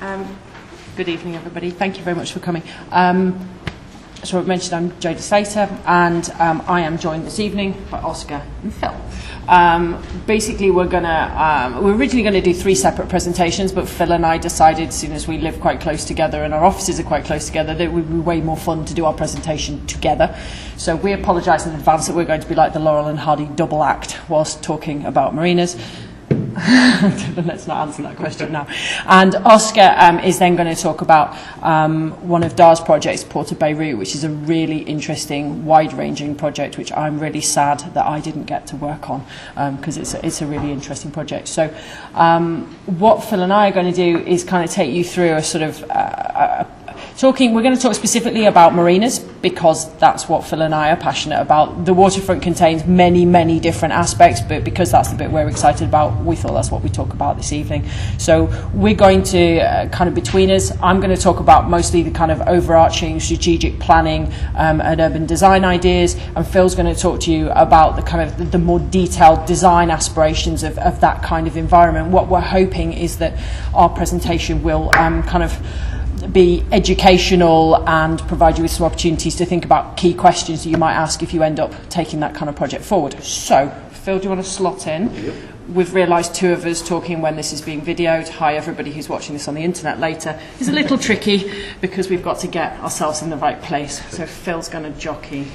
Um, good evening, everybody. Thank you very much for coming. Um, so I've mentioned I'm Jodie Slater, and um, I am joined this evening by Oscar and Phil. Um, basically, we're gonna um, we're originally going to do three separate presentations, but Phil and I decided, as soon as we live quite close together and our offices are quite close together, that it would be way more fun to do our presentation together. So we apologise in advance that we're going to be like the Laurel and Hardy double act whilst talking about marinas. let's not answer that question now. And Oscar um, is then going to talk about um, one of Dar's projects, Porta Beirut, which is a really interesting, wide-ranging project, which I'm really sad that I didn't get to work on because um, it's, a, it's a really interesting project. So um, what Phil and I are going to do is kind of take you through a sort of uh, a, talking, we're going to talk specifically about marinas because that's what Phil and I are passionate about. The waterfront contains many, many different aspects, but because that's the bit we're excited about, we thought that's what we talk about this evening. So we're going to uh, kind of between us. I'm going to talk about mostly the kind of overarching strategic planning um, and urban design ideas, and Phil's going to talk to you about the kind of the, more detailed design aspirations of, of that kind of environment. What we're hoping is that our presentation will um, kind of be educational and provide you with some opportunities to think about key questions that you might ask if you end up taking that kind of project forward. So, Phil, do you want to slot in? Yep. We've realised two of us talking when this is being videoed. Hi, everybody who's watching this on the internet later. It's a little tricky because we've got to get ourselves in the right place. So, Phil's going to jockey.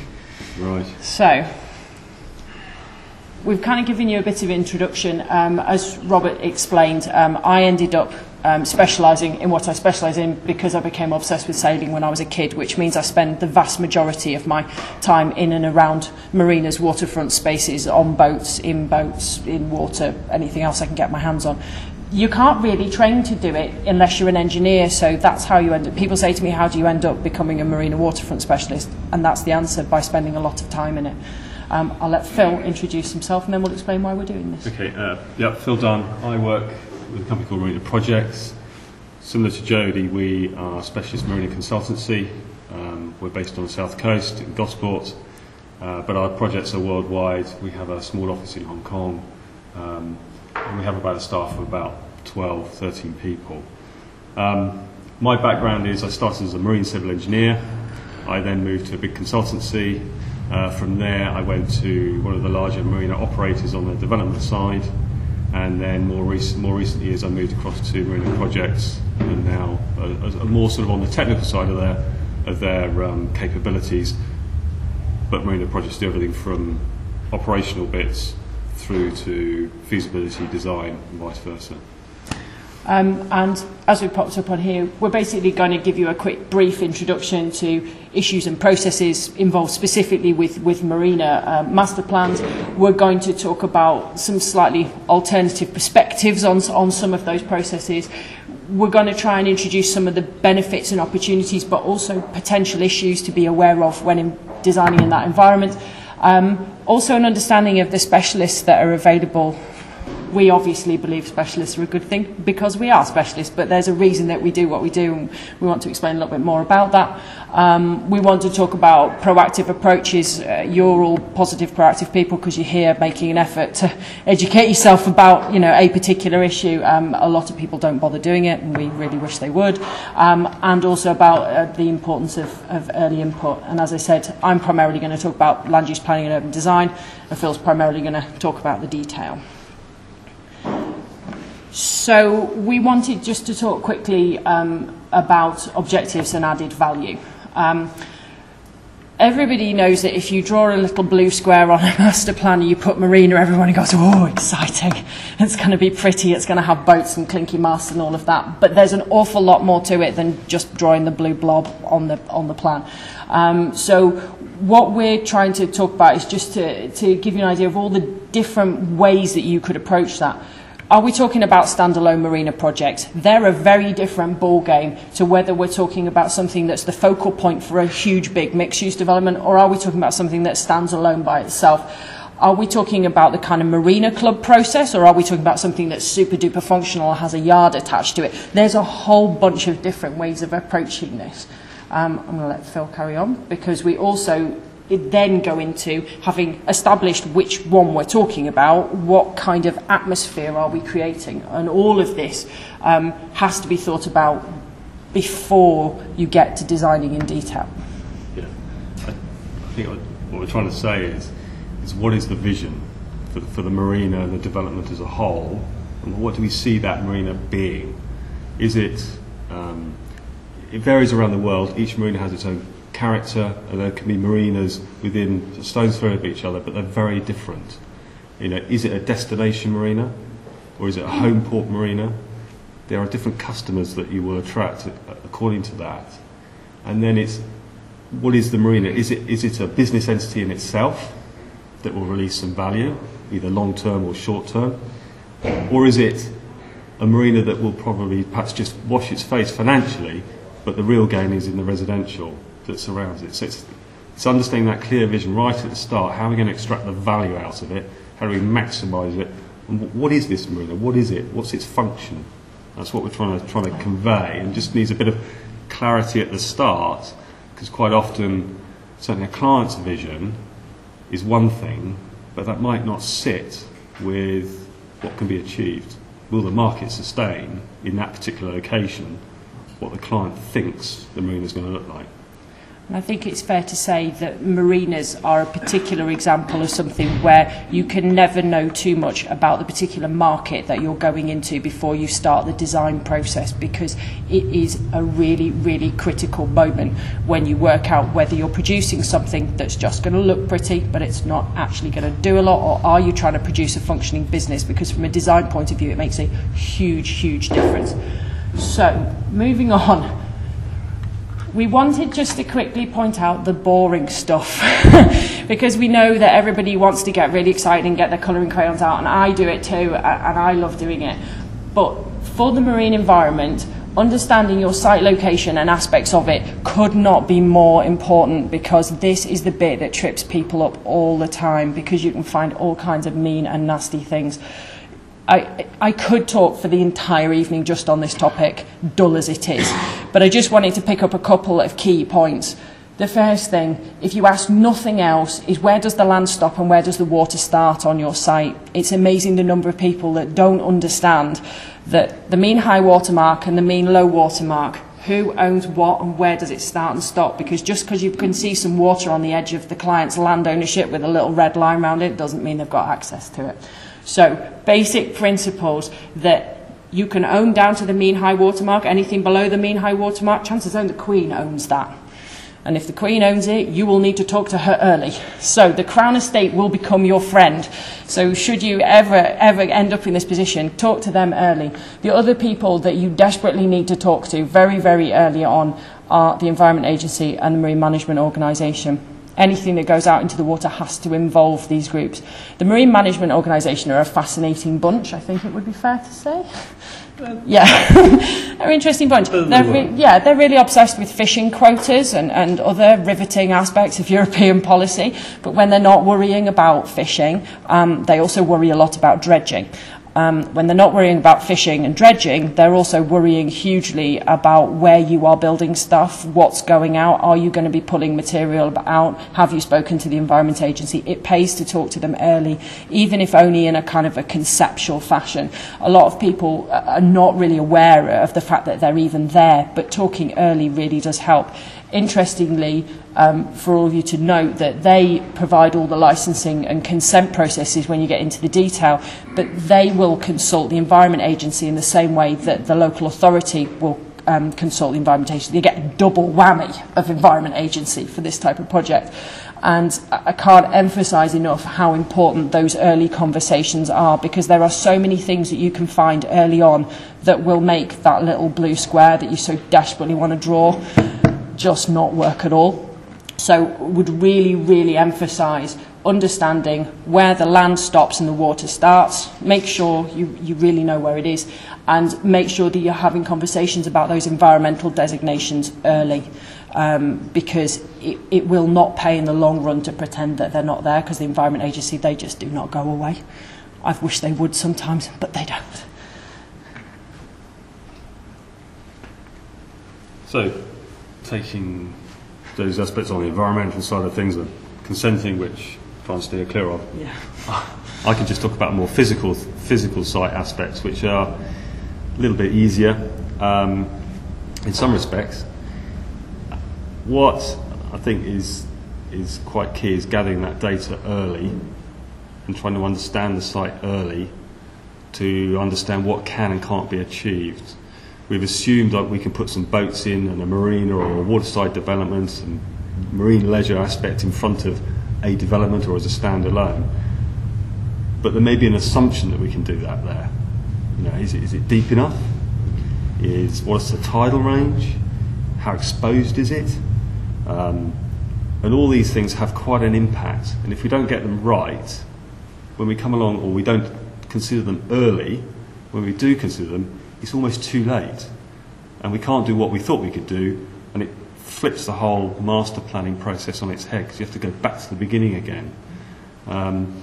Right. So, we've kind of given you a bit of introduction. Um, as Robert explained, um, I ended up um, specialising in what I specialise in because I became obsessed with sailing when I was a kid, which means I spend the vast majority of my time in and around marinas, waterfront spaces, on boats, in boats, in water, anything else I can get my hands on. You can't really train to do it unless you're an engineer, so that's how you end up. People say to me, How do you end up becoming a marina waterfront specialist? And that's the answer by spending a lot of time in it. Um, I'll let Phil introduce himself and then we'll explain why we're doing this. Okay, uh, yeah, Phil Dunn. I work with a company called Marina Projects. Similar to Jodie, we are a specialist marina consultancy. Um, we're based on the south coast in Gosport, uh, but our projects are worldwide. We have a small office in Hong Kong, um, and we have about a staff of about 12, 13 people. Um, my background is I started as a marine civil engineer. I then moved to a big consultancy. Uh, from there, I went to one of the larger marina operators on the development side and then more, rec- more recent years I moved across to Marina Projects, and now uh, more sort of on the technical side of their of their um, capabilities. But Marina Projects do everything from operational bits through to feasibility design and vice versa. Um, and as we popped up on here, we're basically going to give you a quick brief introduction to issues and processes involved specifically with, with marina uh, master plans. We're going to talk about some slightly alternative perspectives on, on some of those processes. We're going to try and introduce some of the benefits and opportunities, but also potential issues to be aware of when in designing in that environment. Um, also an understanding of the specialists that are available we obviously believe specialists are a good thing because we are specialists, but there's a reason that we do what we do, and we want to explain a little bit more about that. Um, we want to talk about proactive approaches. Uh, you're all positive, proactive people because you're here making an effort to educate yourself about you know a particular issue. Um, a lot of people don't bother doing it, and we really wish they would. Um, and also about uh, the importance of, of early input. And as I said, I'm primarily going to talk about land use planning and urban design, and Phil's primarily going to talk about the detail. So we wanted just to talk quickly um, about objectives and added value. Um, everybody knows that if you draw a little blue square on a master plan and you put marina, everyone goes, oh, exciting. It's going to be pretty. It's going to have boats and clinky masts and all of that. But there's an awful lot more to it than just drawing the blue blob on the, on the plan. Um, so what we're trying to talk about is just to, to give you an idea of all the different ways that you could approach that. Are we talking about standalone marina projects? They're a very different ballgame to whether we're talking about something that's the focal point for a huge, big mixed-use development, or are we talking about something that stands alone by itself? Are we talking about the kind of marina club process, or are we talking about something that's super duper functional, has a yard attached to it? There's a whole bunch of different ways of approaching this. Um, I'm going to let Phil carry on because we also then go into having established which one we're talking about, what kind of atmosphere are we creating? And all of this um, has to be thought about before you get to designing in detail. Yeah. I, I think what we're trying to say is, is what is the vision for the, for the marina and the development as a whole, and what do we see that marina being? Is it, um, it varies around the world, each marina has its own character, and there can be marinas within stone's throw of each other, but they're very different. You know, is it a destination marina, or is it a home port marina? There are different customers that you will attract according to that. And then it's what is the marina? Is it, is it a business entity in itself that will release some value, either long term or short term? Or is it a marina that will probably perhaps just wash its face financially, but the real gain is in the residential that surrounds it? So it's, it's understanding that clear vision right at the start. How are we going to extract the value out of it? How do we maximise it? And what is this marina? What is it? What's its function? That's what we're trying to, trying to convey, and just needs a bit of clarity at the start because quite often, certainly a client's vision is one thing, but that might not sit with what can be achieved. Will the market sustain in that particular location what the client thinks the marina is going to look like? I think it's fair to say that marinas are a particular example of something where you can never know too much about the particular market that you're going into before you start the design process because it is a really, really critical moment when you work out whether you're producing something that's just going to look pretty but it's not actually going to do a lot or are you trying to produce a functioning business because from a design point of view it makes a huge, huge difference. So, moving on we wanted just to quickly point out the boring stuff because we know that everybody wants to get really excited and get their colouring crayons out, and I do it too, and I love doing it. But for the marine environment, understanding your site location and aspects of it could not be more important because this is the bit that trips people up all the time because you can find all kinds of mean and nasty things. I, I could talk for the entire evening just on this topic, dull as it is, but I just wanted to pick up a couple of key points. The first thing, if you ask nothing else, is where does the land stop and where does the water start on your site? It's amazing the number of people that don't understand that the mean high water mark and the mean low water mark, who owns what and where does it start and stop? Because just because you can see some water on the edge of the client's land ownership with a little red line around it doesn't mean they've got access to it. So basic principles that you can own down to the mean high water mark, anything below the mean high water mark, chances are the Queen owns that. And if the Queen owns it, you will need to talk to her early. So the Crown Estate will become your friend. So should you ever, ever end up in this position, talk to them early. The other people that you desperately need to talk to very, very early on are the Environment Agency and the Marine Management Organisation anything that goes out into the water has to involve these groups. The Marine Management Organisation are a fascinating bunch, I think it would be fair to say. Well, yeah, they're an interesting bunch. They're re- yeah, they're really obsessed with fishing quotas and, and other riveting aspects of European policy. But when they're not worrying about fishing, um, they also worry a lot about dredging. Um, when they're not worrying about fishing and dredging, they're also worrying hugely about where you are building stuff, what's going out, are you going to be pulling material out, have you spoken to the Environment Agency? It pays to talk to them early, even if only in a kind of a conceptual fashion. A lot of people are not really aware of the fact that they're even there, but talking early really does help. Interestingly, um, for all of you to note that they provide all the licensing and consent processes when you get into the detail, but they will consult the Environment Agency in the same way that the local authority will um, consult the Environment Agency. They get a double whammy of Environment Agency for this type of project. And I can't emphasize enough how important those early conversations are because there are so many things that you can find early on that will make that little blue square that you so desperately want to draw. Just not work at all. So would really, really emphasise understanding where the land stops and the water starts. Make sure you, you really know where it is and make sure that you're having conversations about those environmental designations early um, because it, it will not pay in the long run to pretend that they're not there because the Environment Agency, they just do not go away. I wish they would sometimes, but they don't. So, taking those aspects on the environmental side of things, the consenting, which and steer clear of. Yeah. I can just talk about more physical physical site aspects, which are a little bit easier um, in some respects. What I think is is quite key is gathering that data early and trying to understand the site early to understand what can and can't be achieved. We've assumed that we can put some boats in and a marina or a waterside development and marine leisure aspect in front of a development or as a standalone. But there may be an assumption that we can do that there. You know, is it, is it deep enough? Is what's the tidal range? How exposed is it? Um, and all these things have quite an impact. And if we don't get them right, when we come along or we don't consider them early, when we do consider them, it's almost too late. And we can't do what we thought we could do, and it flips the whole master planning process on its head because you have to go back to the beginning again. Um,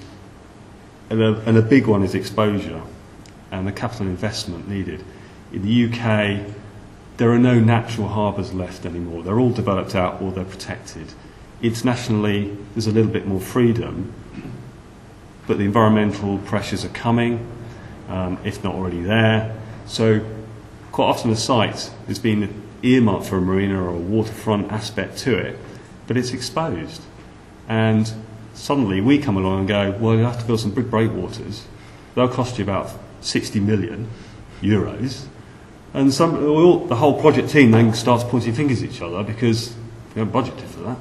and, a, and a big one is exposure and the capital investment needed. In the UK, there are no natural harbours left anymore. They're all developed out or they're protected. Internationally, there's a little bit more freedom, but the environmental pressures are coming, um, if not already there. So, quite often a site has been earmarked for a marina or a waterfront aspect to it, but it's exposed. And suddenly we come along and go, well, you have to build some big breakwaters. They'll cost you about 60 million euros. And some, the whole project team then starts pointing fingers at each other because we haven't budgeted for that.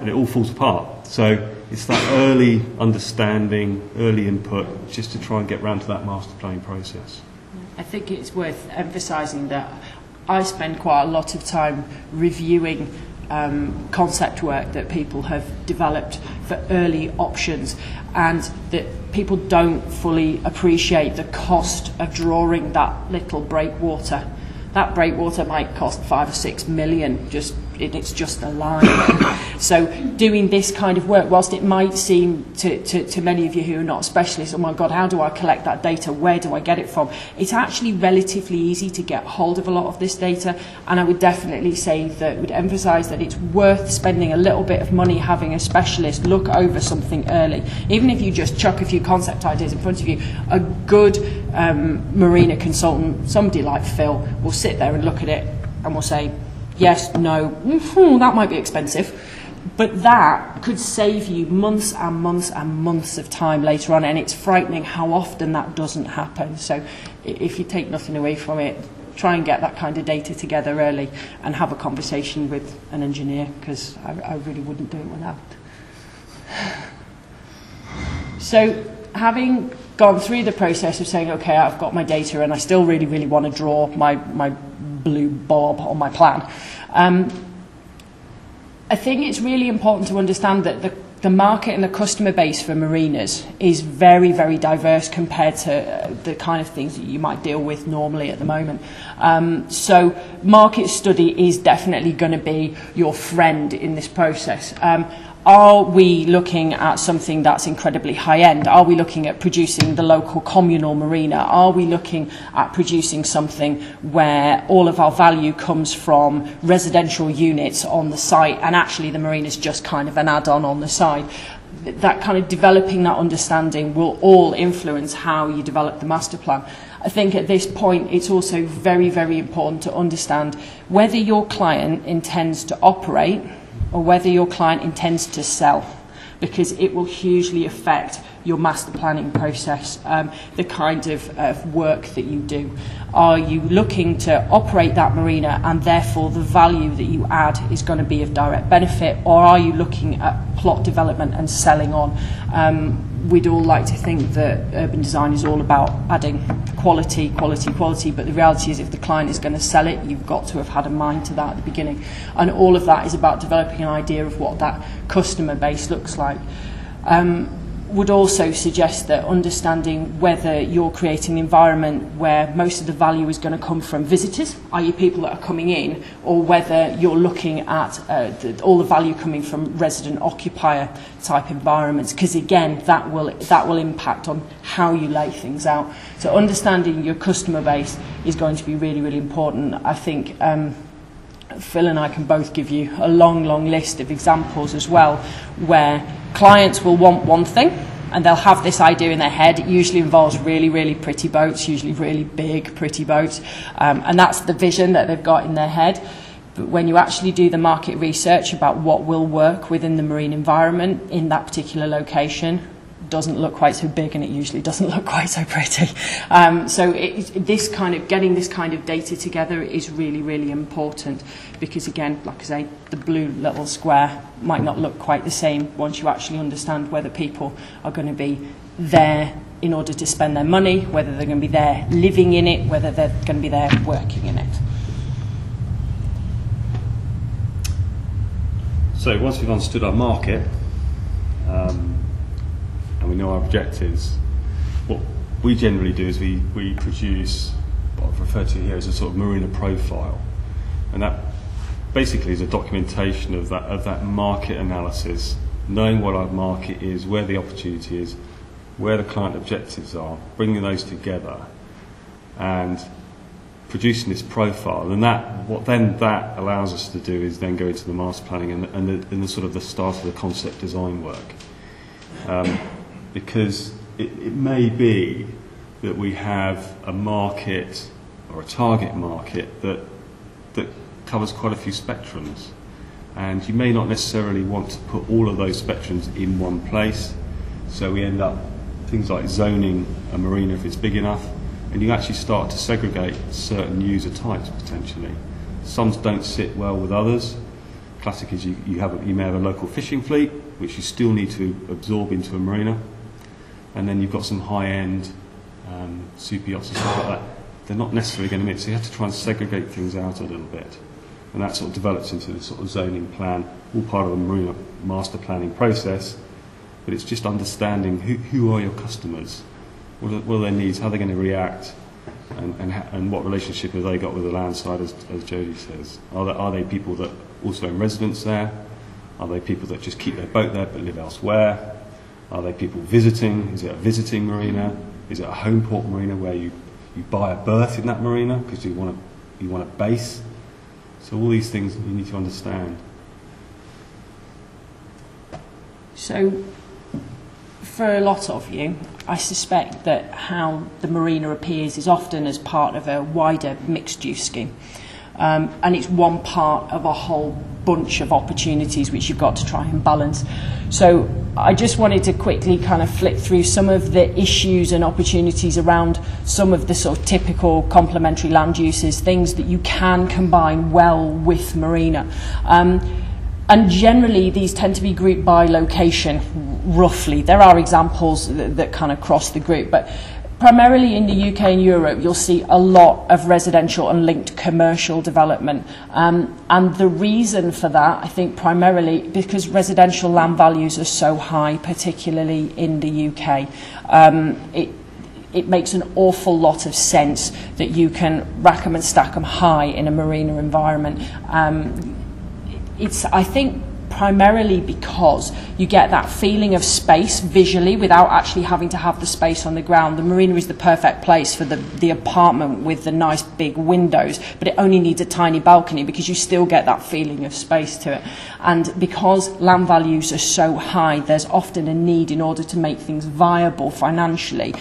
And it all falls apart. So it's that early understanding, early input, just to try and get round to that master planning process. I think it's worth emphasising that I spend quite a lot of time reviewing um, concept work that people have developed for early options and that people don't fully appreciate the cost of drawing that little breakwater. That breakwater might cost five or six million just it's just a line. so doing this kind of work, whilst it might seem to, to, to many of you who are not specialists, oh my God, how do I collect that data? Where do I get it from? It's actually relatively easy to get hold of a lot of this data. And I would definitely say that would emphasise that it's worth spending a little bit of money having a specialist look over something early. Even if you just chuck a few concept ideas in front of you, a good um, marina consultant, somebody like Phil, will sit there and look at it and will say, yes, no, mm-hmm, that might be expensive. But that could save you months and months and months of time later on, and it's frightening how often that doesn't happen. So, if you take nothing away from it, try and get that kind of data together early and have a conversation with an engineer because I, I really wouldn't do it without. So, having gone through the process of saying, okay, I've got my data and I still really, really want to draw my, my blue bob on my plan. Um, I think it's really important to understand that the, the market and the customer base for marinas is very, very diverse compared to uh, the kind of things that you might deal with normally at the moment. Um, so market study is definitely going to be your friend in this process. Um, are we looking at something that's incredibly high end? Are we looking at producing the local communal marina? Are we looking at producing something where all of our value comes from residential units on the site and actually the marina is just kind of an add-on on the side? That kind of developing that understanding will all influence how you develop the master plan. I think at this point it's also very, very important to understand whether your client intends to operate – or whether your client intends to sell because it will hugely affect your master planning process, um, the kind of, of work that you do. Are you looking to operate that marina and therefore the value that you add is going to be of direct benefit, or are you looking at plot development and selling on? Um, we'd all like to think that urban design is all about adding quality, quality, quality, but the reality is if the client is going to sell it, you've got to have had a mind to that at the beginning. And all of that is about developing an idea of what that customer base looks like. Um, would also suggest that understanding whether you're creating an environment where most of the value is going to come from visitors, i.e. people that are coming in, or whether you're looking at uh, the, all the value coming from resident occupier type environments, because again, that will, that will impact on how you lay things out. So understanding your customer base is going to be really, really important. I think um, Phil and I can both give you a long, long list of examples as well where clients will want one thing and they'll have this idea in their head. It usually involves really, really pretty boats, usually really big, pretty boats. Um, and that's the vision that they've got in their head. But when you actually do the market research about what will work within the marine environment in that particular location, doesn't look quite so big and it usually doesn't look quite so pretty. Um, so it, this kind of getting this kind of data together is really, really important because again, like I say, the blue little square might not look quite the same once you actually understand whether people are going to be there in order to spend their money, whether they're going to be there living in it, whether they're going to be there working in it. So once we've understood our market, um, and we know our objectives, what we generally do is we, we produce what I've referred to here as a sort of marina profile. And that basically is a documentation of that, of that market analysis, knowing what our market is, where the opportunity is, where the client objectives are, bringing those together and producing this profile. And that, what then that allows us to do is then go into the master planning and, and, the, and the sort of the start of the concept design work. Um, because it, it may be that we have a market or a target market that, that covers quite a few spectrums. And you may not necessarily want to put all of those spectrums in one place. So we end up things like zoning a marina if it's big enough, and you actually start to segregate certain user types potentially. Some don't sit well with others. Classic is you, you, have a, you may have a local fishing fleet, which you still need to absorb into a marina and then you've got some high-end um, super yachts and stuff like that. They're not necessarily going to meet, so you have to try and segregate things out a little bit. And that sort of develops into the sort of zoning plan, all part of the marina master planning process. But it's just understanding who, who are your customers, what are, what are their needs, how they're going to react, and, and, and what relationship have they got with the land side, as, as Jodie says. Are they, are they people that also own residence there? Are they people that just keep their boat there but live elsewhere? Are they people visiting? Is it a visiting marina? Is it a home port marina where you, you buy a berth in that marina because you want a, you want a base? So all these things you need to understand. So for a lot of you, I suspect that how the marina appears is often as part of a wider mixed use scheme. Um, and it's one part of a whole bunch of opportunities which you've got to try and balance. So I just wanted to quickly kind of flick through some of the issues and opportunities around some of the sort of typical complementary land uses, things that you can combine well with marina. Um, and generally, these tend to be grouped by location, roughly. There are examples that, that kind of cross the group, but Primarily in the UK and Europe, you'll see a lot of residential and linked commercial development. Um, and the reason for that, I think primarily because residential land values are so high, particularly in the UK. Um, it, it makes an awful lot of sense that you can rack them and stack them high in a marina environment. Um, it's, I think, primarily because you get that feeling of space visually without actually having to have the space on the ground. The marina is the perfect place for the, the apartment with the nice big windows, but it only needs a tiny balcony because you still get that feeling of space to it. And because land values are so high, there's often a need in order to make things viable financially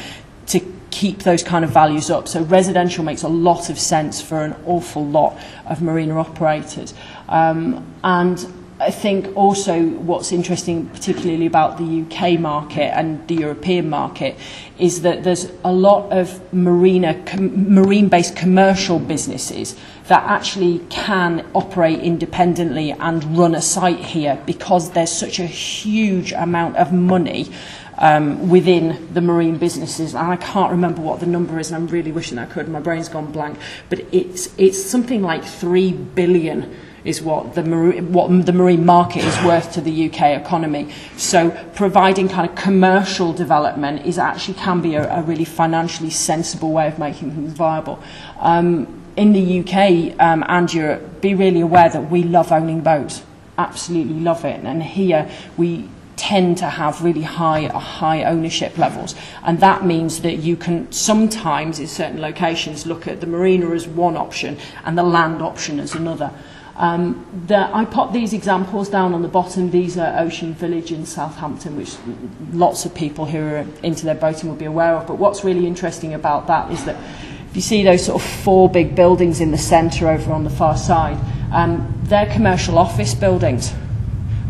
to keep those kind of values up. So residential makes a lot of sense for an awful lot of marina operators. Um, and I think also what's interesting, particularly about the UK market and the European market, is that there's a lot of marina, com, marine-based commercial businesses that actually can operate independently and run a site here because there's such a huge amount of money um, within the marine businesses. And I can't remember what the number is, and I'm really wishing I could. My brain's gone blank. But it's, it's something like three billion is what the marine, what the marine market is worth to the UK economy. So providing kind of commercial development is actually can be a, a really financially sensible way of making things viable. Um, in the UK um, and Europe, be really aware that we love owning boats. Absolutely love it. And here we tend to have really high uh, high ownership levels and that means that you can sometimes in certain locations look at the marina as one option and the land option as another Um, the, I put these examples down on the bottom. These are Ocean Village in Southampton, which lots of people who are into their boating will be aware of. But what's really interesting about that is that if you see those sort of four big buildings in the centre over on the far side, um, they're commercial office buildings.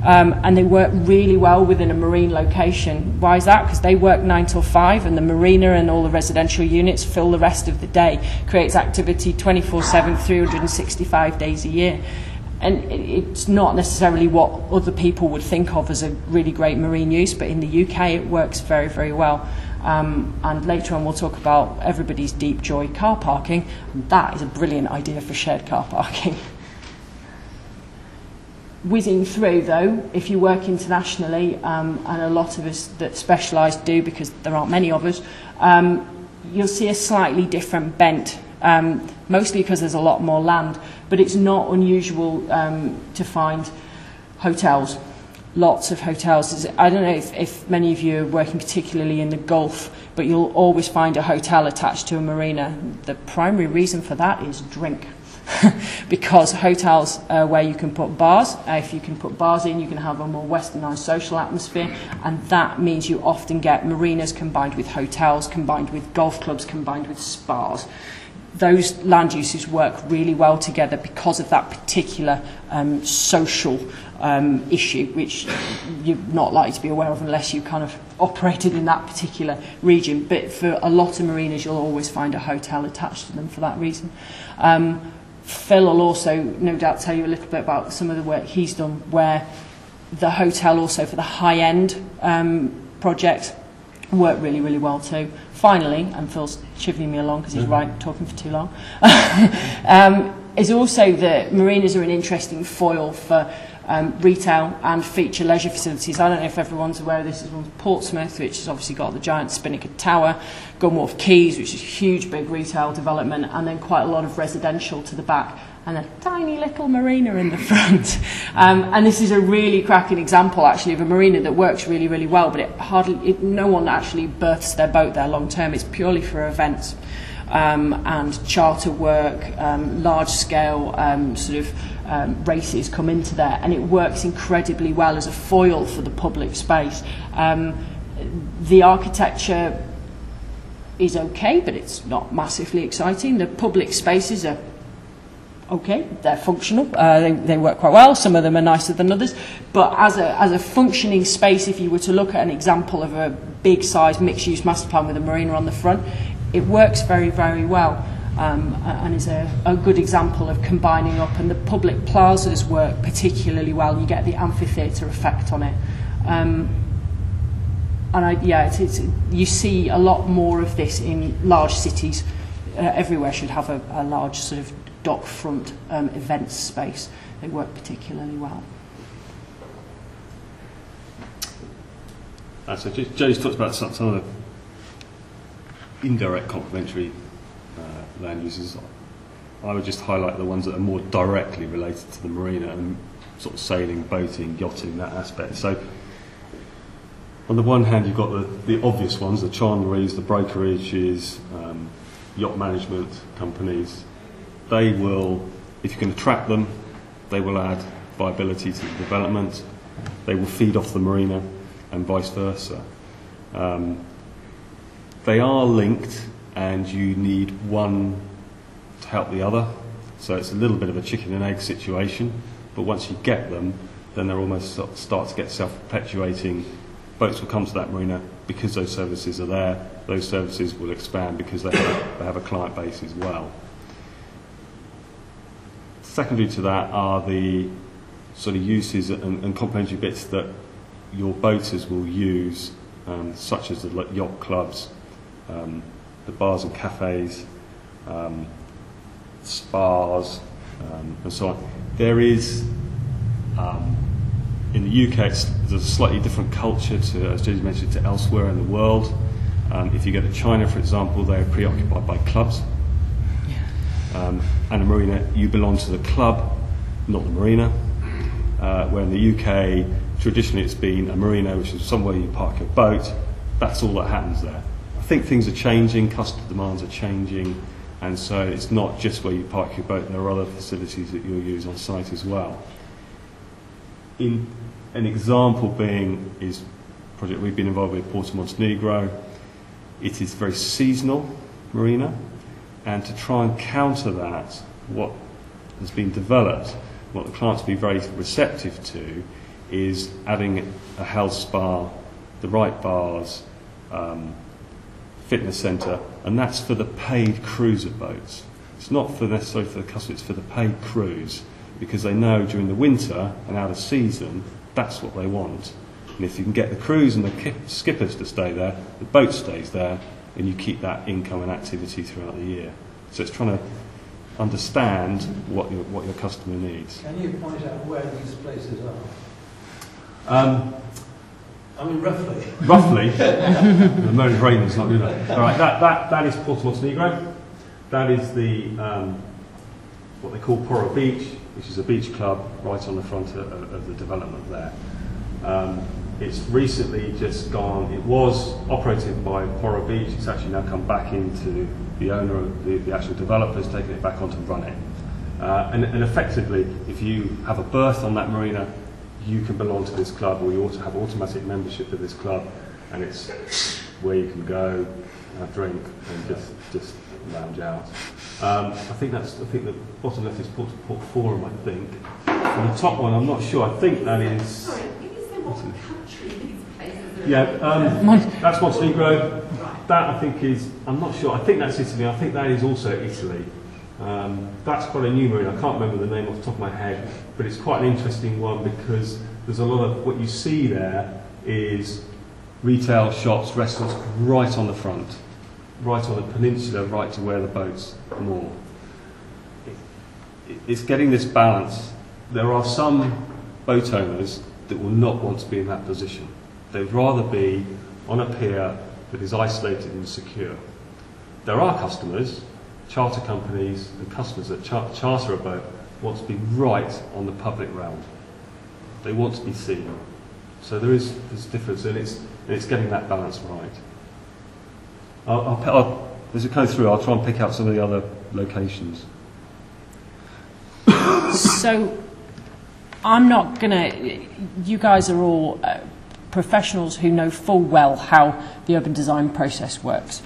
Um, and they work really well within a marine location. Why is that? Because they work 9 till 5 and the marina and all the residential units fill the rest of the day, creates activity 24 7, 365 days a year. And it's not necessarily what other people would think of as a really great marine use, but in the UK it works very, very well. Um, and later on we'll talk about everybody's deep joy car parking. That is a brilliant idea for shared car parking. whizzing through though if you work internationally um, and a lot of us that specialise do because there aren't many of us um, you'll see a slightly different bent um, mostly because there's a lot more land but it's not unusual um, to find hotels lots of hotels. I don't know if, if many of you are working particularly in the Gulf but you'll always find a hotel attached to a marina. The primary reason for that is drink. because hotels uh, where you can put bars, uh, if you can put bars in, you can have a more westernized social atmosphere, and that means you often get marinas combined with hotels, combined with golf clubs, combined with spas. Those land uses work really well together because of that particular um, social um, issue, which you're not likely to be aware of unless you kind of operated in that particular region. But for a lot of marinas, you'll always find a hotel attached to them for that reason. Um, Phil will also no doubt tell you a little bit about some of the work he's done where the hotel also for the high end um, project worked really, really well too. Finally, and Phil's chivying me along because he's mm -hmm. right, talking for too long, um, is also that marinas are an interesting foil for um, retail and feature leisure facilities. I don't know if everyone's aware of this. It's Portsmouth, which has obviously got the giant Spinnaker Tower, Gunwharf Quays, which is a huge, big retail development, and then quite a lot of residential to the back and a tiny little marina in the front. Um, and this is a really cracking example, actually, of a marina that works really, really well, but it hardly, it, no one actually berths their boat there long term. It's purely for events. Um, and charter work, um, large scale um, sort of um, races come into there, and it works incredibly well as a foil for the public space. Um, the architecture is okay, but it's not massively exciting. The public spaces are okay, they're functional, uh, they, they work quite well, some of them are nicer than others, but as a, as a functioning space, if you were to look at an example of a big size mixed use master plan with a marina on the front, it works very, very well um, and is a, a good example of combining up. And the public plazas work particularly well. You get the amphitheatre effect on it. Um, and I, yeah, it's, it's, you see a lot more of this in large cities. Uh, everywhere should have a, a large sort of dock front um, events space. They work particularly well. So Joe's talked about some, some of the indirect complementary uh, land uses. I would just highlight the ones that are more directly related to the marina and sort of sailing, boating, yachting, that aspect. So on the one hand, you've got the, the obvious ones, the chandleries, the brokerages, um, yacht management companies. They will, if you can attract them, they will add viability to the development. They will feed off the marina and vice versa. Um, they are linked and you need one to help the other. So it's a little bit of a chicken and egg situation, but once you get them, then they're almost start to get self-perpetuating. Boats will come to that marina because those services are there. Those services will expand because they have, they have a client base as well. Secondary to that are the sort of uses and, and complementary bits that your boaters will use, um, such as the yacht clubs, um, the bars and cafes, um, spas, um, and so on. There is, um, in the UK, there's a slightly different culture to, as James mentioned, to elsewhere in the world. Um, if you go to China, for example, they are preoccupied by clubs. Um, and a marina, you belong to the club, not the marina. Uh, where in the UK, traditionally it's been a marina, which is somewhere you park your boat. That's all that happens there think things are changing, customer demands are changing, And so it's not just where you park your boat, there are other facilities that you'll use on site as well. In, an example being is project we've been involved with, Porto Montenegro. It is very seasonal marina, and to try and counter that, what has been developed, what the clients be very receptive to, is adding a health spa, the right bars, um, fitness centre, and that's for the paid cruiser boats. It's not for necessarily for the customer, it's for the paid cruise, because they know during the winter and out of season, that's what they want. And if you can get the crews and the ki- skippers to stay there, the boat stays there, and you keep that income and activity throughout the year. So it's trying to understand what your, what your customer needs. Can you point out where these places are? Um, I mean, roughly. roughly, the Mona Raymond's not good enough. All right, that, that, that is Porto Montenegro. That is the um, what they call Purobeach, which is a beach club right on the front of, of the development there. Um, it's recently just gone. It was operated by Purobeach. It's actually now come back into the owner of the, the actual developer has taken it back on to run it. Uh, and, and effectively, if you have a berth on that marina, you can belong to this club, or you ought to have automatic membership of this club, and it's where you can go, have a drink, and just just lounge out. Um, I think that's. I think the bottom left is Port, Port Forum. I think. And the top one, I'm not sure. I think that is. Sorry, can you say what country these places? Yeah, um, that's Montenegro. That I think is. I'm not sure. I think that's Italy. I think that is also Italy. Um, that's quite a new marina. I can't remember the name off the top of my head, but it's quite an interesting one because there's a lot of what you see there is retail shops, restaurants right on the front, right on the peninsula, right to where the boats moor. It's getting this balance. There are some boat owners that will not want to be in that position. They'd rather be on a pier that is isolated and secure. There are customers, charter companies and customers that char- charter a boat want to be right on the public realm. They want to be seen. So there is this difference and it's, and it's getting that balance right. I'll, I'll, I'll, as it goes through, I'll try and pick out some of the other locations. So I'm not going to. You guys are all uh, professionals who know full well how the urban design process works.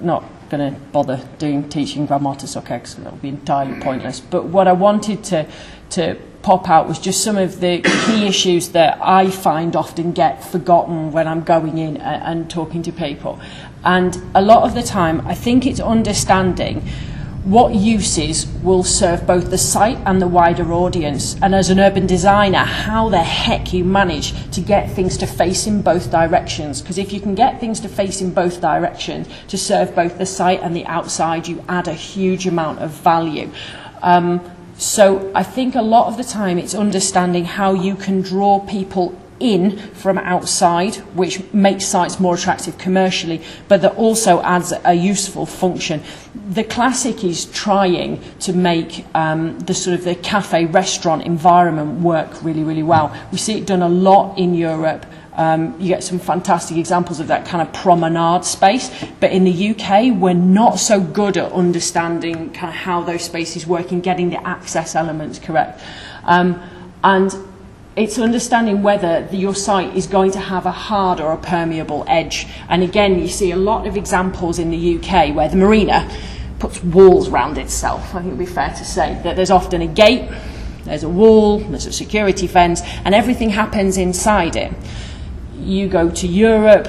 Not going to bother doing teaching grammar to SOCEX because that would be entirely pointless. But what I wanted to, to pop out was just some of the key issues that I find often get forgotten when I'm going in and, and talking to people. And a lot of the time, I think it's understanding what uses will serve both the site and the wider audience. And as an urban designer, how the heck you manage to get things to face in both directions. Because if you can get things to face in both directions to serve both the site and the outside, you add a huge amount of value. Um, so I think a lot of the time it's understanding how you can draw people in from outside, which makes sites more attractive commercially, but that also adds a useful function. The classic is trying to make um, the sort of the cafe restaurant environment work really, really well. We see it done a lot in Europe. Um, you get some fantastic examples of that kind of promenade space, but in the UK, we're not so good at understanding kind of how those spaces work and getting the access elements correct. Um, and it's understanding whether the, your site is going to have a hard or a permeable edge. And again, you see a lot of examples in the UK where the marina puts walls round itself. I think it would be fair to say that there's often a gate, there's a wall, there's a security fence, and everything happens inside it. You go to Europe,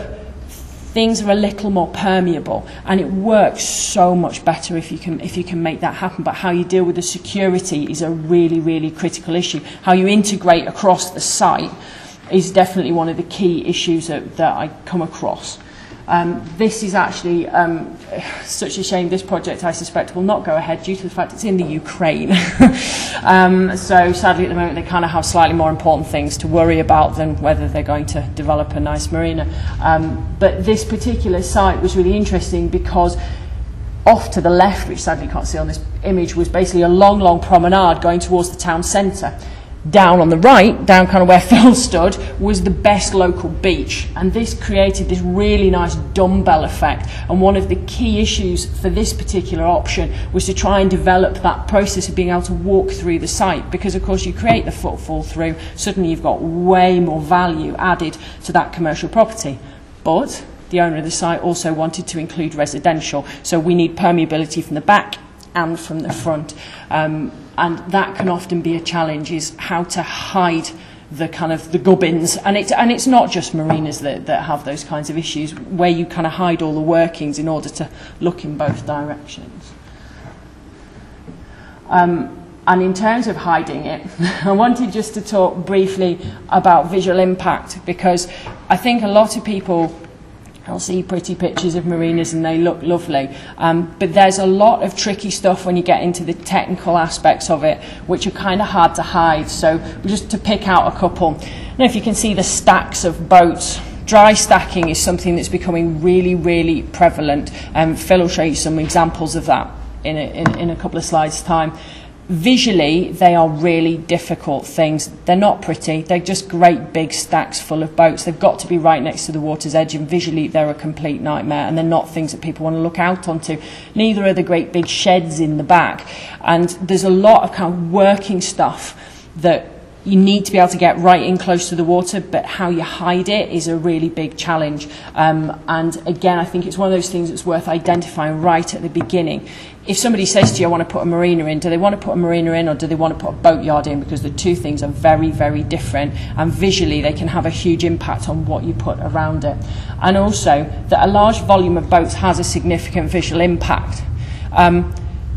things are a little more permeable and it works so much better if you can if you can make that happen. But how you deal with the security is a really really critical issue. How you integrate across the site is definitely one of the key issues that, that I come across. Um, this is actually um, such a shame. This project, I suspect, will not go ahead due to the fact it's in the Ukraine. um, so sadly, at the moment, they kind of have slightly more important things to worry about than whether they're going to develop a nice marina. Um, but this particular site was really interesting because off to the left, which sadly you can't see on this image, was basically a long, long promenade going towards the town centre. Down on the right, down kind of where Phil stood, was the best local beach. And this created this really nice dumbbell effect. And one of the key issues for this particular option was to try and develop that process of being able to walk through the site. Because, of course, you create the footfall through, suddenly you've got way more value added to that commercial property. But the owner of the site also wanted to include residential. So we need permeability from the back and from the front. Um, and that can often be a challenge is how to hide the kind of the gubbins and it's and it's not just marinas that that have those kinds of issues where you kind of hide all the workings in order to look in both directions um and in terms of hiding it I wanted just to talk briefly about visual impact because I think a lot of people I'll see pretty pictures of marinas and they look lovely. Um, but there's a lot of tricky stuff when you get into the technical aspects of it, which are kind of hard to hide. So just to pick out a couple. Now, if you can see the stacks of boats, dry stacking is something that's becoming really, really prevalent. Um, Phil will show you some examples of that in a, in, in a couple of slides' time visually they are really difficult things. They're not pretty. They're just great big stacks full of boats. They've got to be right next to the water's edge and visually they're a complete nightmare and they're not things that people want to look out onto. Neither are the great big sheds in the back. And there's a lot of kind of working stuff that you need to be able to get right in close to the water, but how you hide it is a really big challenge. Um, and again, I think it's one of those things that's worth identifying right at the beginning. If somebody says to you, I want to put a marina in, do they want to put a marina in or do they want to put a boatyard in? Because the two things are very, very different, and visually they can have a huge impact on what you put around it. And also, that a large volume of boats has a significant visual impact. Um,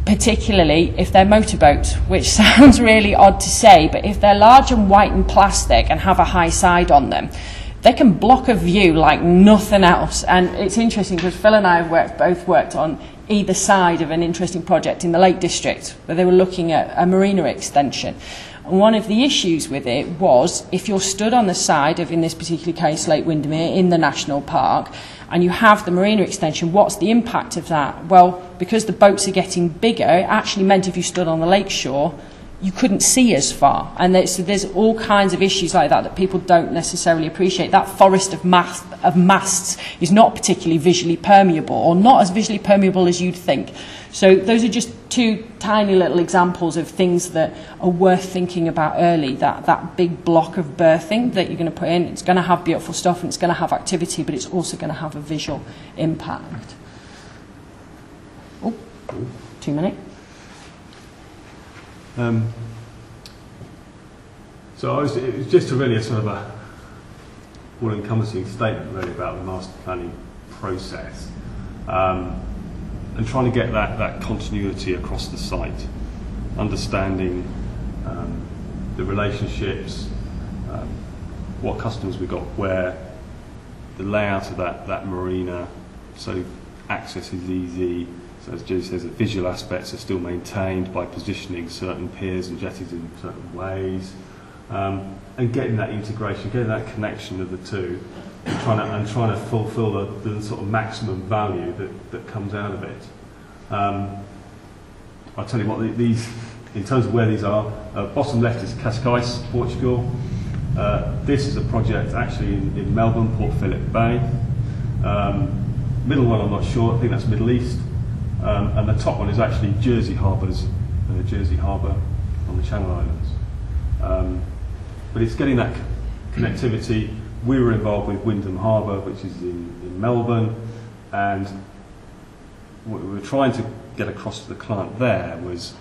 particularly if they're motorboats, which sounds really odd to say, but if they're large and white and plastic and have a high side on them, they can block a view like nothing else. And it's interesting because Phil and I have worked, both worked on either side of an interesting project in the Lake District where they were looking at a marina extension. And one of the issues with it was if you're stood on the side of, in this particular case, Lake Windermere in the national park, and you have the marina extension, what's the impact of that? Well, because the boats are getting bigger, it actually meant if you stood on the lake shore, you couldn't see as far. And there, so there's all kinds of issues like that that people don't necessarily appreciate. That forest of, mast, of masts is not particularly visually permeable, or not as visually permeable as you'd think. So those are just two tiny little examples of things that are worth thinking about early. That, that big block of birthing that you're going to put in, it's going to have beautiful stuff and it's going to have activity, but it's also going to have a visual impact. Two many? Um, so I was, it was just a really a sort of a all-encompassing statement really about the master planning process um, and trying to get that, that continuity across the site, understanding um, the relationships, um, what customers we got where, the layout of that, that marina, so access is easy, as Jodie says, the visual aspects are still maintained by positioning certain piers and jetties in certain ways, um, and getting that integration, getting that connection of the two, and trying to, and trying to fulfil the, the sort of maximum value that, that comes out of it. Um, I'll tell you what, these, in terms of where these are, uh, bottom left is Cascais, Portugal. Uh, this is a project actually in, in Melbourne, Port Phillip Bay. Um, middle one, I'm not sure, I think that's Middle East. Um, and the top one is actually Jersey Harbour's, uh, Jersey Harbour on the Channel Islands. Um, but it's getting that connectivity. We were involved with Wyndham Harbour, which is in, in Melbourne, and what we were trying to get across to the client there was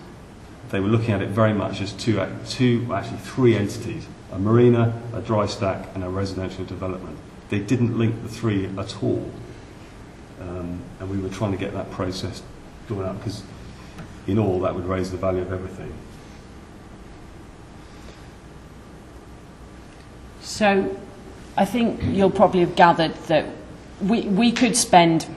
they were looking at it very much as two, two actually three entities, a marina, a dry stack, and a residential development. They didn't link the three at all. Um, and we were trying to get that process drawn out because in all that would raise the value of everything. So I think you'll probably have gathered that we, we could spend,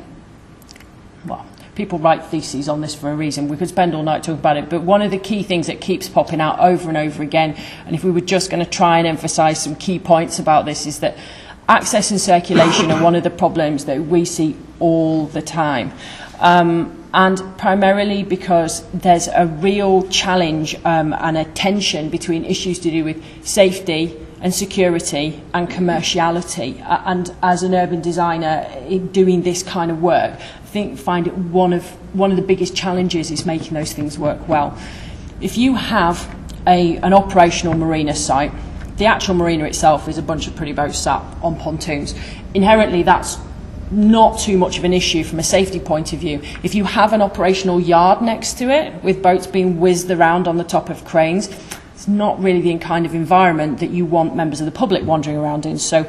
well, people write theses on this for a reason. We could spend all night talking about it, but one of the key things that keeps popping out over and over again, and if we were just going to try and emphasise some key points about this, is that access and circulation are one of the problems that we see all the time. Um, and primarily because there's a real challenge um, and a tension between issues to do with safety and security and commerciality. Uh, and as an urban designer in doing this kind of work, I think find it one of one of the biggest challenges is making those things work well. If you have a, an operational marina site, the actual marina itself is a bunch of pretty boats sat on pontoons. Inherently, that's not too much of an issue from a safety point of view. If you have an operational yard next to it with boats being whizzed around on the top of cranes, it's not really the kind of environment that you want members of the public wandering around in. So,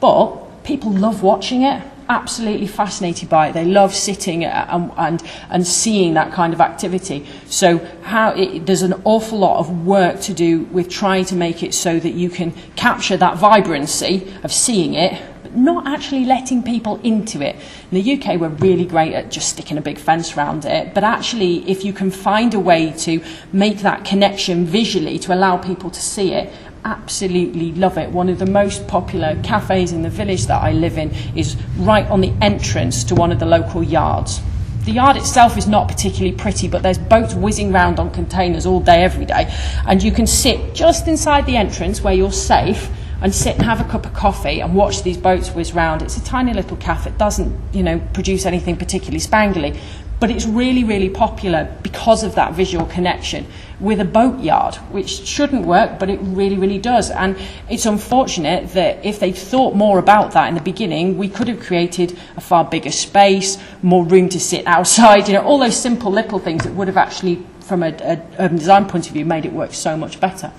but people love watching it. Absolutely fascinated by it. They love sitting and, and, and seeing that kind of activity. So, how it, there's an awful lot of work to do with trying to make it so that you can capture that vibrancy of seeing it but not actually letting people into it. In the UK, we're really great at just sticking a big fence around it, but actually, if you can find a way to make that connection visually to allow people to see it, absolutely love it. One of the most popular cafes in the village that I live in is right on the entrance to one of the local yards. The yard itself is not particularly pretty, but there's boats whizzing round on containers all day, every day. And you can sit just inside the entrance where you're safe and sit and have a cup of coffee and watch these boats whiz round. It's a tiny little cafe. It doesn't, you know, produce anything particularly spangly, but it's really, really popular because of that visual connection with a boatyard, which shouldn't work, but it really, really does. And it's unfortunate that if they'd thought more about that in the beginning, we could have created a far bigger space, more room to sit outside, you know, all those simple little things that would have actually, from a, a urban design point of view, made it work so much better.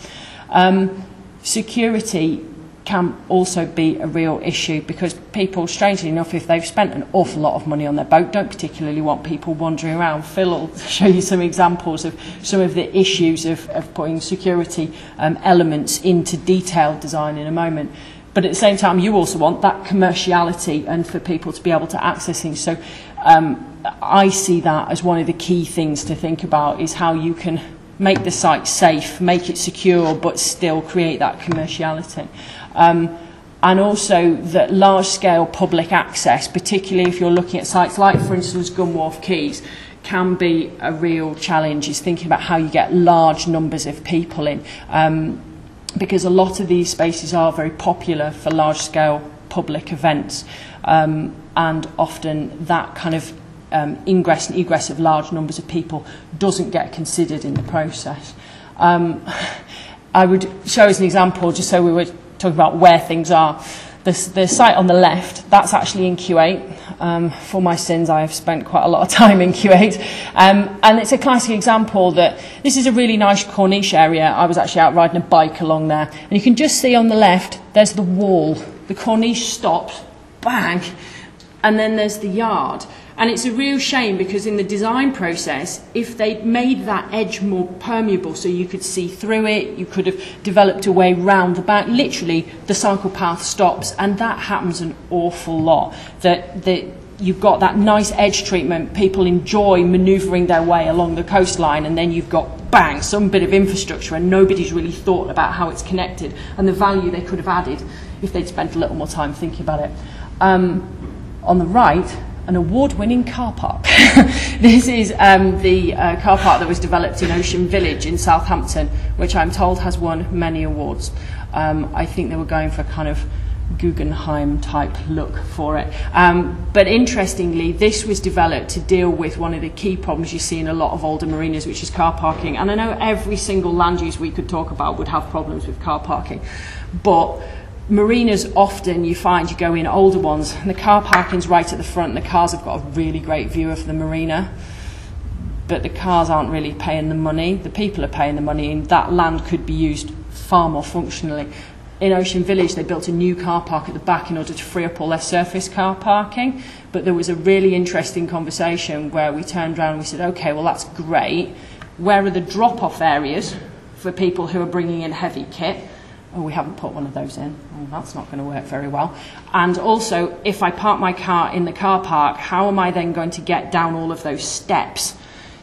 Um, security can also be a real issue because people, strangely enough, if they've spent an awful lot of money on their boat, don't particularly want people wandering around. Phil will show you some examples of some of the issues of, of putting security um, elements into detailed design in a moment. But at the same time, you also want that commerciality and for people to be able to access things. So um, I see that as one of the key things to think about is how you can make the site safe, make it secure, but still create that commerciality. Um, and also that large-scale public access, particularly if you're looking at sites like, for instance, Gunwharf Quays, can be a real challenge is thinking about how you get large numbers of people in um, because a lot of these spaces are very popular for large-scale public events um, and often that kind of um, ingress and egress of large numbers of people doesn't get considered in the process. Um, I would show as an example, just so we were talking about where things are. The, the site on the left, that's actually in Q8. Um, for my sins, I have spent quite a lot of time in Q8. Um, and it's a classic example that this is a really nice Corniche area. I was actually out riding a bike along there. And you can just see on the left, there's the wall. The Corniche stops, bang, and then there's the yard. And it's a real shame because in the design process, if they'd made that edge more permeable so you could see through it, you could have developed a way round the back, literally the cycle path stops and that happens an awful lot. That, that you've got that nice edge treatment, people enjoy manoeuvring their way along the coastline and then you've got bang, some bit of infrastructure and nobody's really thought about how it's connected and the value they could have added if they'd spent a little more time thinking about it. Um, on the right, an award-winning car park. this is um, the uh, car park that was developed in Ocean Village in Southampton, which I'm told has won many awards. Um, I think they were going for kind of Guggenheim type look for it. Um, but interestingly, this was developed to deal with one of the key problems you see in a lot of older marinas, which is car parking. And I know every single land use we could talk about would have problems with car parking. But marinas often you find you go in older ones and the car parking's right at the front and the cars have got a really great view of the marina. But the cars aren't really paying the money. The people are paying the money and that land could be used far more functionally. In Ocean Village they built a new car park at the back in order to free up all their surface car parking. But there was a really interesting conversation where we turned around and we said okay well that's great. Where are the drop off areas for people who are bringing in heavy kit oh, we haven't put one of those in. Oh, that's not going to work very well. And also, if I park my car in the car park, how am I then going to get down all of those steps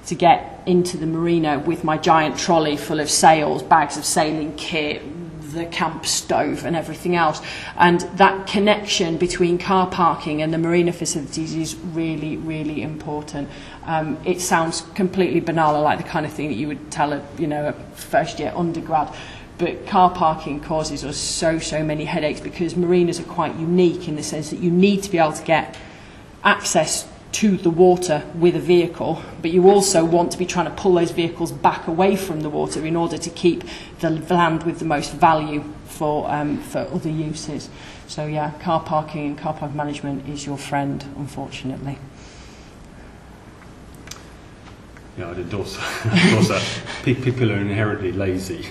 to get into the marina with my giant trolley full of sails, bags of sailing kit, the camp stove and everything else. And that connection between car parking and the marina facilities is really, really important. Um, it sounds completely banal, like the kind of thing that you would tell a, you know, a first year undergrad. But car parking causes us so, so many headaches because marinas are quite unique in the sense that you need to be able to get access to the water with a vehicle, but you also want to be trying to pull those vehicles back away from the water in order to keep the land with the most value for, um, for other uses. So yeah, car parking and car park management is your friend, unfortunately. Yeah, I'd endorse, endorse that. People are inherently lazy,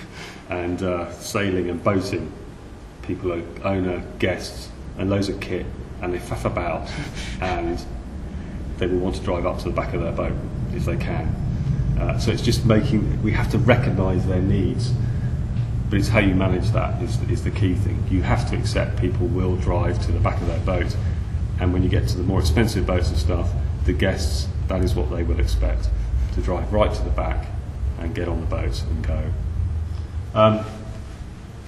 and uh, sailing and boating, people are owner, guests, and loads of kit, and they faff about, and they will want to drive up to the back of their boat if they can. Uh, so it's just making, we have to recognise their needs, but it's how you manage that is, is the key thing. You have to accept people will drive to the back of their boat, and when you get to the more expensive boats and stuff, the guests, that is what they will expect to drive right to the back and get on the boat and go. Um,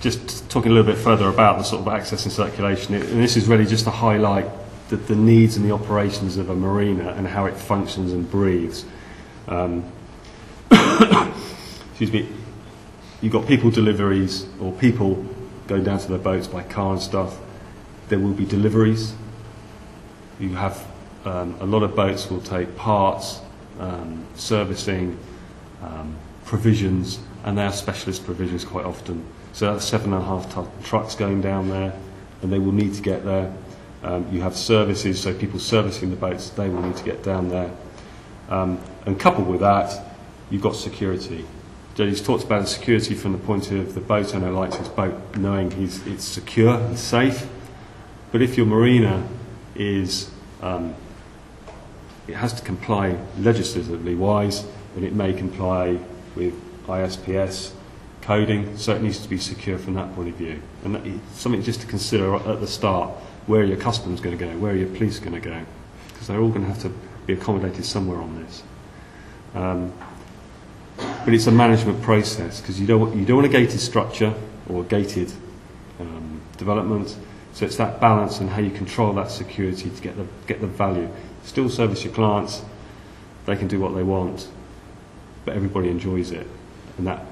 just talking a little bit further about the sort of access and circulation, it, and this is really just to highlight the, the needs and the operations of a marina and how it functions and breathes. Um, excuse me. You've got people deliveries or people going down to their boats by car and stuff. There will be deliveries. You have um, a lot of boats will take parts, um, servicing, um, provisions, and they are specialist provisions quite often. So that's seven and a half ton trucks going down there, and they will need to get there. Um, you have services, so people servicing the boats, they will need to get down there. Um, and coupled with that, you've got security. Jodie's talked about security from the point of the boat owner likes his boat knowing he's, it's secure and safe. But if your marina is, um, it has to comply legislatively wise, and it may comply with ISPS coding, so it needs to be secure from that point of view. And that, something just to consider at the start, where are your customs going to go, where are your police going to go, because they're all going to have to be accommodated somewhere on this. Um, but it's a management process because you don't, you don't want a gated structure or gated um, development. So it's that balance and how you control that security to get the, get the value. Still service your clients, they can do what they want, but everybody enjoys it. And that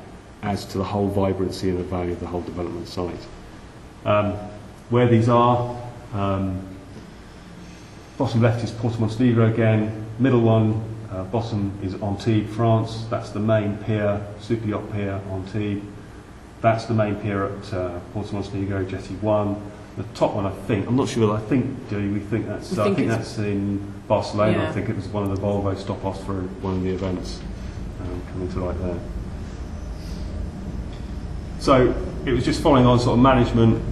adds to the whole vibrancy and the value of the whole development site. Um, where these are, um, bottom left is Porto Montenegro again, middle one uh, bottom is Antibes, France. That's the main pier, super yacht pier, Antibes. That's the main pier at uh, Porto Montenegro, Jetty 1. The top one, I think, I'm not sure, I think, Julie, we think that's, We think I think that's in Barcelona. Yeah. I think it was one of the Volvo stop-offs for one of the events um, coming to light there. So it was just following on sort of management,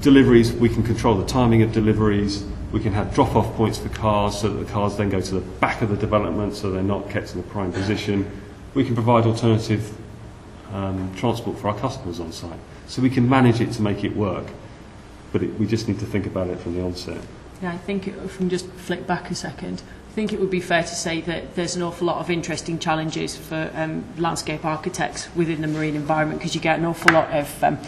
deliveries, we can control the timing of deliveries, we can have drop-off points for cars so that the cars then go to the back of the development so they're not kept in the prime position. We can provide alternative um, transport for our customers on site. So we can manage it to make it work, but it, we just need to think about it from the onset. Yeah, I think it, if we can just flick back a second, I think it would be fair to say that there's an awful lot of interesting challenges for um, landscape architects within the marine environment because you get an awful lot of um,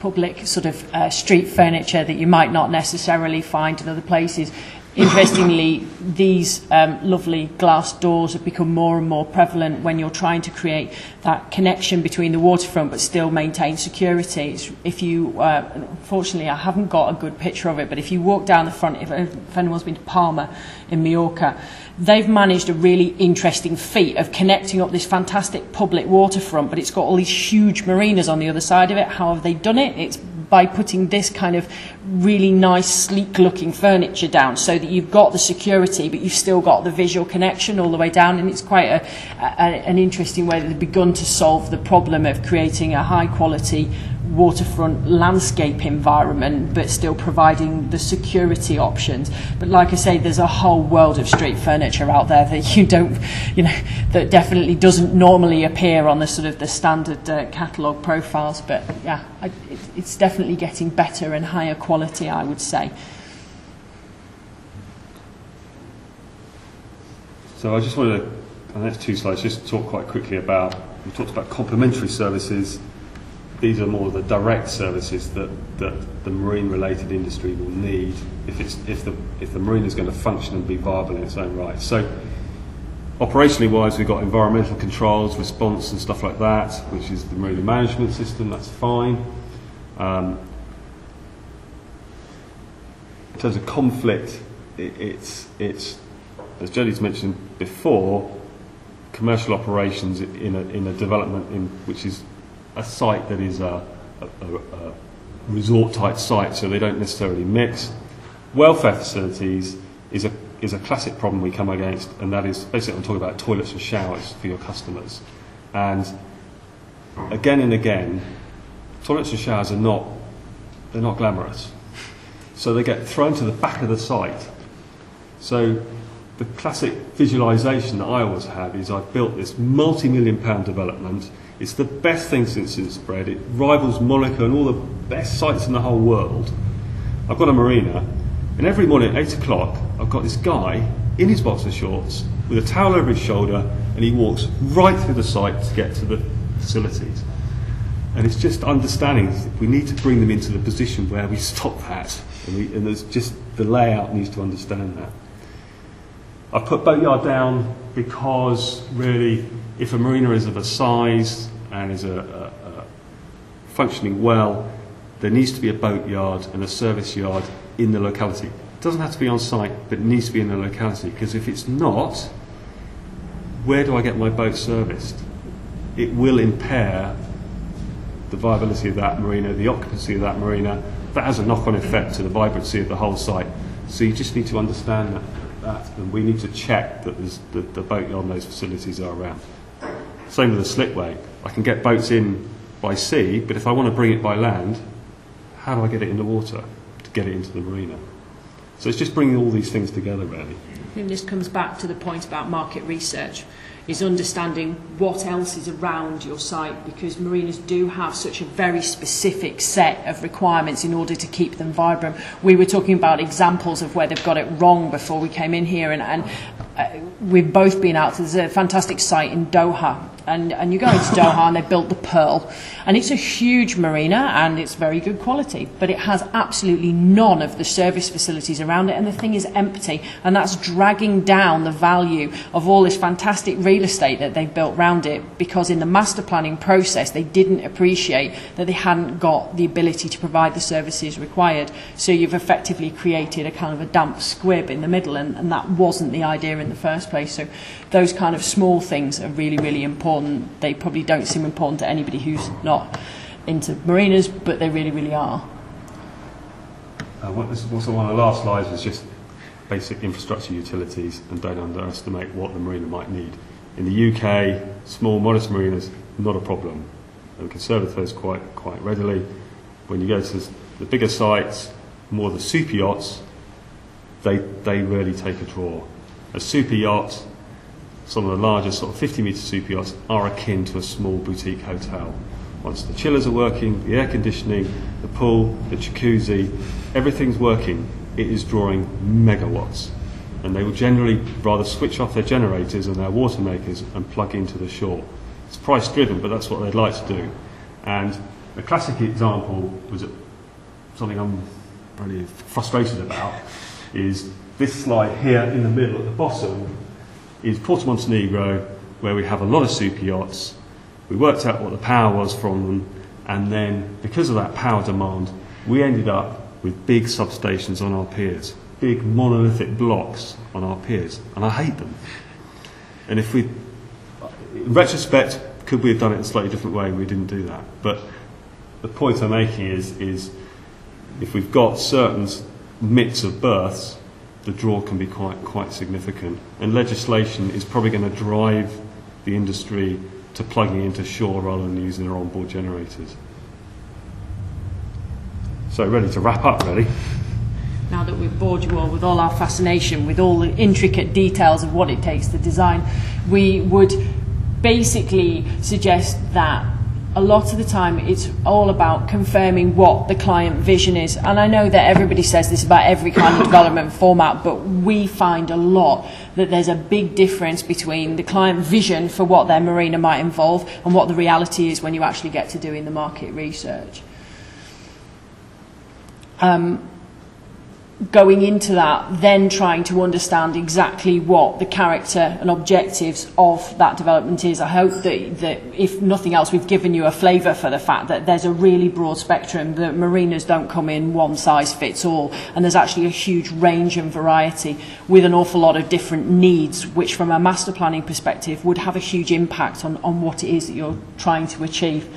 public sort of uh, street furniture that you might not necessarily find in other places. Interestingly, these um, lovely glass doors have become more and more prevalent when you're trying to create that connection between the waterfront but still maintain security. It's, if you, uh, unfortunately, I haven't got a good picture of it, but if you walk down the front, if, if anyone's been to Palma in Mallorca, they've managed a really interesting feat of connecting up this fantastic public waterfront, but it's got all these huge marinas on the other side of it. How have they done it? It's by putting this kind of really nice, sleek looking furniture down so that you've got the security, but you've still got the visual connection all the way down. And it's quite a, a, an interesting way that they've begun to solve the problem of creating a high quality waterfront landscape environment, but still providing the security options. But like I say, there's a whole world of street furniture out there that you don't, you know, that definitely doesn't normally appear on the sort of the standard uh, catalogue profiles. But yeah, I, it, it's definitely getting better and higher quality, I would say. So I just wanted to, on the next two slides, just talk quite quickly about, we talked about complementary services. These are more the direct services that, that the marine related industry will need if, it's, if, the, if the marine is going to function and be viable in its own right. So, operationally wise, we've got environmental controls, response, and stuff like that, which is the marine management system, that's fine. Um, in terms of conflict, it, it's, it's, as Jodie's mentioned before, commercial operations in a, in a development in, which is a site that is a, a, a, resort type site, so they don't necessarily mix. Welfare facilities is a, is a classic problem we come against, and that is basically I'm talking about toilets and showers for your customers. And again and again, toilets and showers are not, they're not glamorous. So they get thrown to the back of the site. So the classic visualization that I always have is I've built this multi-million pound development. It's the best thing since it's spread. It rivals Monaco and all the best sites in the whole world. I've got a marina, and every morning at 8 o'clock, I've got this guy in his boxer shorts with a towel over his shoulder, and he walks right through the site to get to the facilities. And it's just understanding we need to bring them into the position where we stop that. And, we, and there's just the layout needs to understand that. I've put boatyard down because really, if a marina is of a size and is a, a, a functioning well, there needs to be a boatyard and a service yard in the locality. It doesn't have to be on site, but it needs to be in the locality because if it's not, where do I get my boat serviced? It will impair the viability of that marina, the occupancy of that marina. That has a knock on effect to the vibrancy of the whole site. So you just need to understand that, that and we need to check that the boatyard and those facilities are around. Same with the slipway. I can get boats in by sea, but if I want to bring it by land, how do I get it in the water to get it into the marina? So it's just bringing all these things together, really. This comes back to the point about market research, is understanding what else is around your site because marinas do have such a very specific set of requirements in order to keep them vibrant. We were talking about examples of where they've got it wrong before we came in here and, and uh, we've both been out. There's a fantastic site in Doha and, and you go into Doha and they built the Pearl. And it's a huge marina and it's very good quality but it has absolutely none of the service facilities around it. And the thing is empty. And that's dragging down the value of all this fantastic real estate that they've built around it because in the master planning process they didn't appreciate that they hadn't got the ability to provide the services required. So you've effectively created a kind of a damp squib in the middle and, and that wasn't the idea in the first place. So those kind of small things are really really important they probably don't seem important to anybody who's not into marinas but they really really are Uh, what this was one of the last slides was just basic infrastructure utilities and don't underestimate what the marina might need. In the UK, small, modest marinas, not a problem. We can service those quite, quite readily. When you go to the bigger sites, more the super yachts, they, they really take a draw. A super yacht, some of the largest sort of 50 metre super yachts, are akin to a small boutique hotel. Once the chillers are working, the air conditioning, the pool, the jacuzzi, everything's working, it is drawing megawatts. And they will generally rather switch off their generators and their water makers and plug into the shore. It's price driven, but that's what they'd like to do. And a classic example was something I'm really frustrated about is this slide here in the middle at the bottom is Porto Montenegro, where we have a lot of super yachts. We worked out what the power was from them, and then because of that power demand, we ended up with big substations on our piers, big monolithic blocks on our piers, and I hate them. And if we, in retrospect, could we have done it in a slightly different way? We didn't do that. But the point I'm making is, is if we've got certain mix of berths, the draw can be quite, quite significant. And legislation is probably going to drive the industry to plugging into shore rather than using their onboard generators. So, ready to wrap up, really. now that we've bored you all with all our fascination with all the intricate details of what it takes to design we would basically suggest that a lot of the time it's all about confirming what the client vision is. And I know that everybody says this about every kind of development format, but we find a lot that there's a big difference between the client vision for what their marina might involve and what the reality is when you actually get to doing the market research. Um, going into that, then trying to understand exactly what the character and objectives of that development is. I hope that, that if nothing else, we've given you a flavour for the fact that there's a really broad spectrum, that marinas don't come in one size fits all, and there's actually a huge range and variety with an awful lot of different needs, which from a master planning perspective would have a huge impact on, on what it is that you're trying to achieve.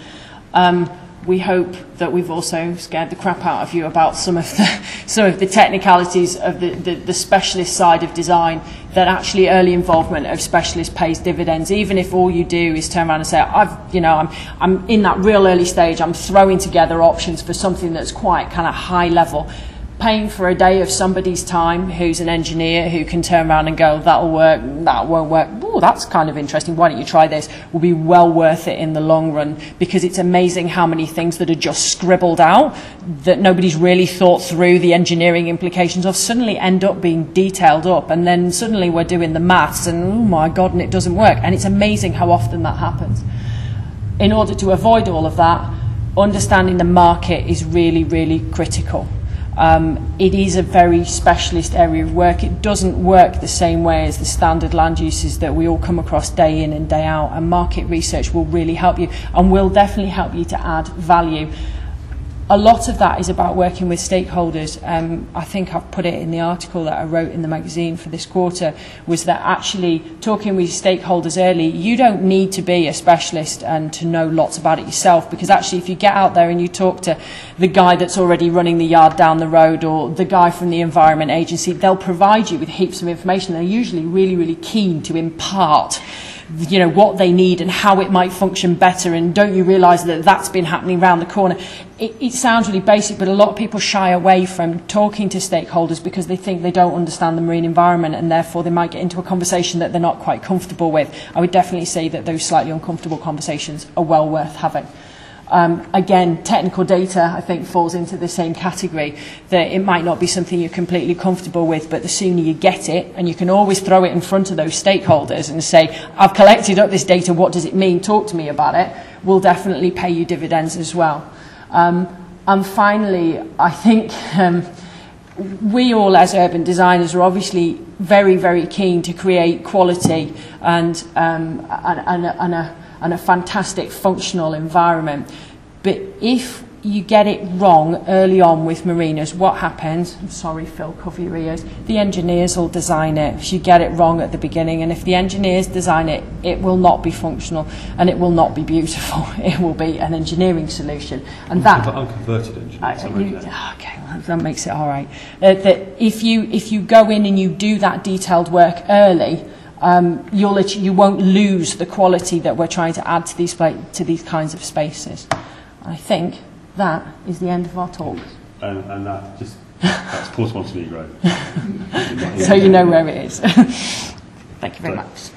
Um, we hope that we've also scared the crap out of you about some of the some of the technicalities of the, the, the specialist side of design that actually early involvement of specialists pays dividends. Even if all you do is turn around and say I've you know I'm I'm in that real early stage I'm throwing together options for something that's quite kind of high level. Paying for a day of somebody's time who's an engineer who can turn around and go, that'll work, that won't work. Oh, that's kind of interesting. Why don't you try this? Will be well worth it in the long run because it's amazing how many things that are just scribbled out that nobody's really thought through the engineering implications of suddenly end up being detailed up. And then suddenly we're doing the maths and oh my God, and it doesn't work. And it's amazing how often that happens. In order to avoid all of that, understanding the market is really, really critical. Um, it is a very specialist area of work. It doesn't work the same way as the standard land uses that we all come across day in and day out, and market research will really help you and will definitely help you to add value a lot of that is about working with stakeholders. Um, I think I've put it in the article that I wrote in the magazine for this quarter was that actually talking with stakeholders early, you don't need to be a specialist and to know lots about it yourself because actually if you get out there and you talk to the guy that's already running the yard down the road or the guy from the environment agency, they'll provide you with heaps of information. They're usually really, really keen to impart you know what they need and how it might function better and don't you realize that that's been happening around the corner? It, it sounds really basic but a lot of people shy away from talking to stakeholders because they think they don't understand the marine environment and therefore they might get into a conversation that they're not quite comfortable with. I would definitely say that those slightly uncomfortable conversations are well worth having. Um, again, technical data, I think, falls into the same category that it might not be something you're completely comfortable with, but the sooner you get it, and you can always throw it in front of those stakeholders and say, I've collected up this data, what does it mean? Talk to me about it, will definitely pay you dividends as well. Um, and finally, I think um, we all as urban designers are obviously very, very keen to create quality and, um, and, and, and a and a fantastic functional environment. But if you get it wrong early on with marinas, what happens? I'm sorry, Phil, cover your ears. The engineers will design it if you get it wrong at the beginning. And if the engineers design it, it will not be functional and it will not be beautiful. It will be an engineering solution. And that. Unconverted engineer. Uh, you, ah, okay, well, that makes it all right. Uh, that if you, if you go in and you do that detailed work early, um, you'll, you won't lose the quality that we're trying to add to these, to these kinds of spaces. I think that is the end of our talk. And, and that just, that's Portsmouth to me, right? so you know where it is. Thank you very much.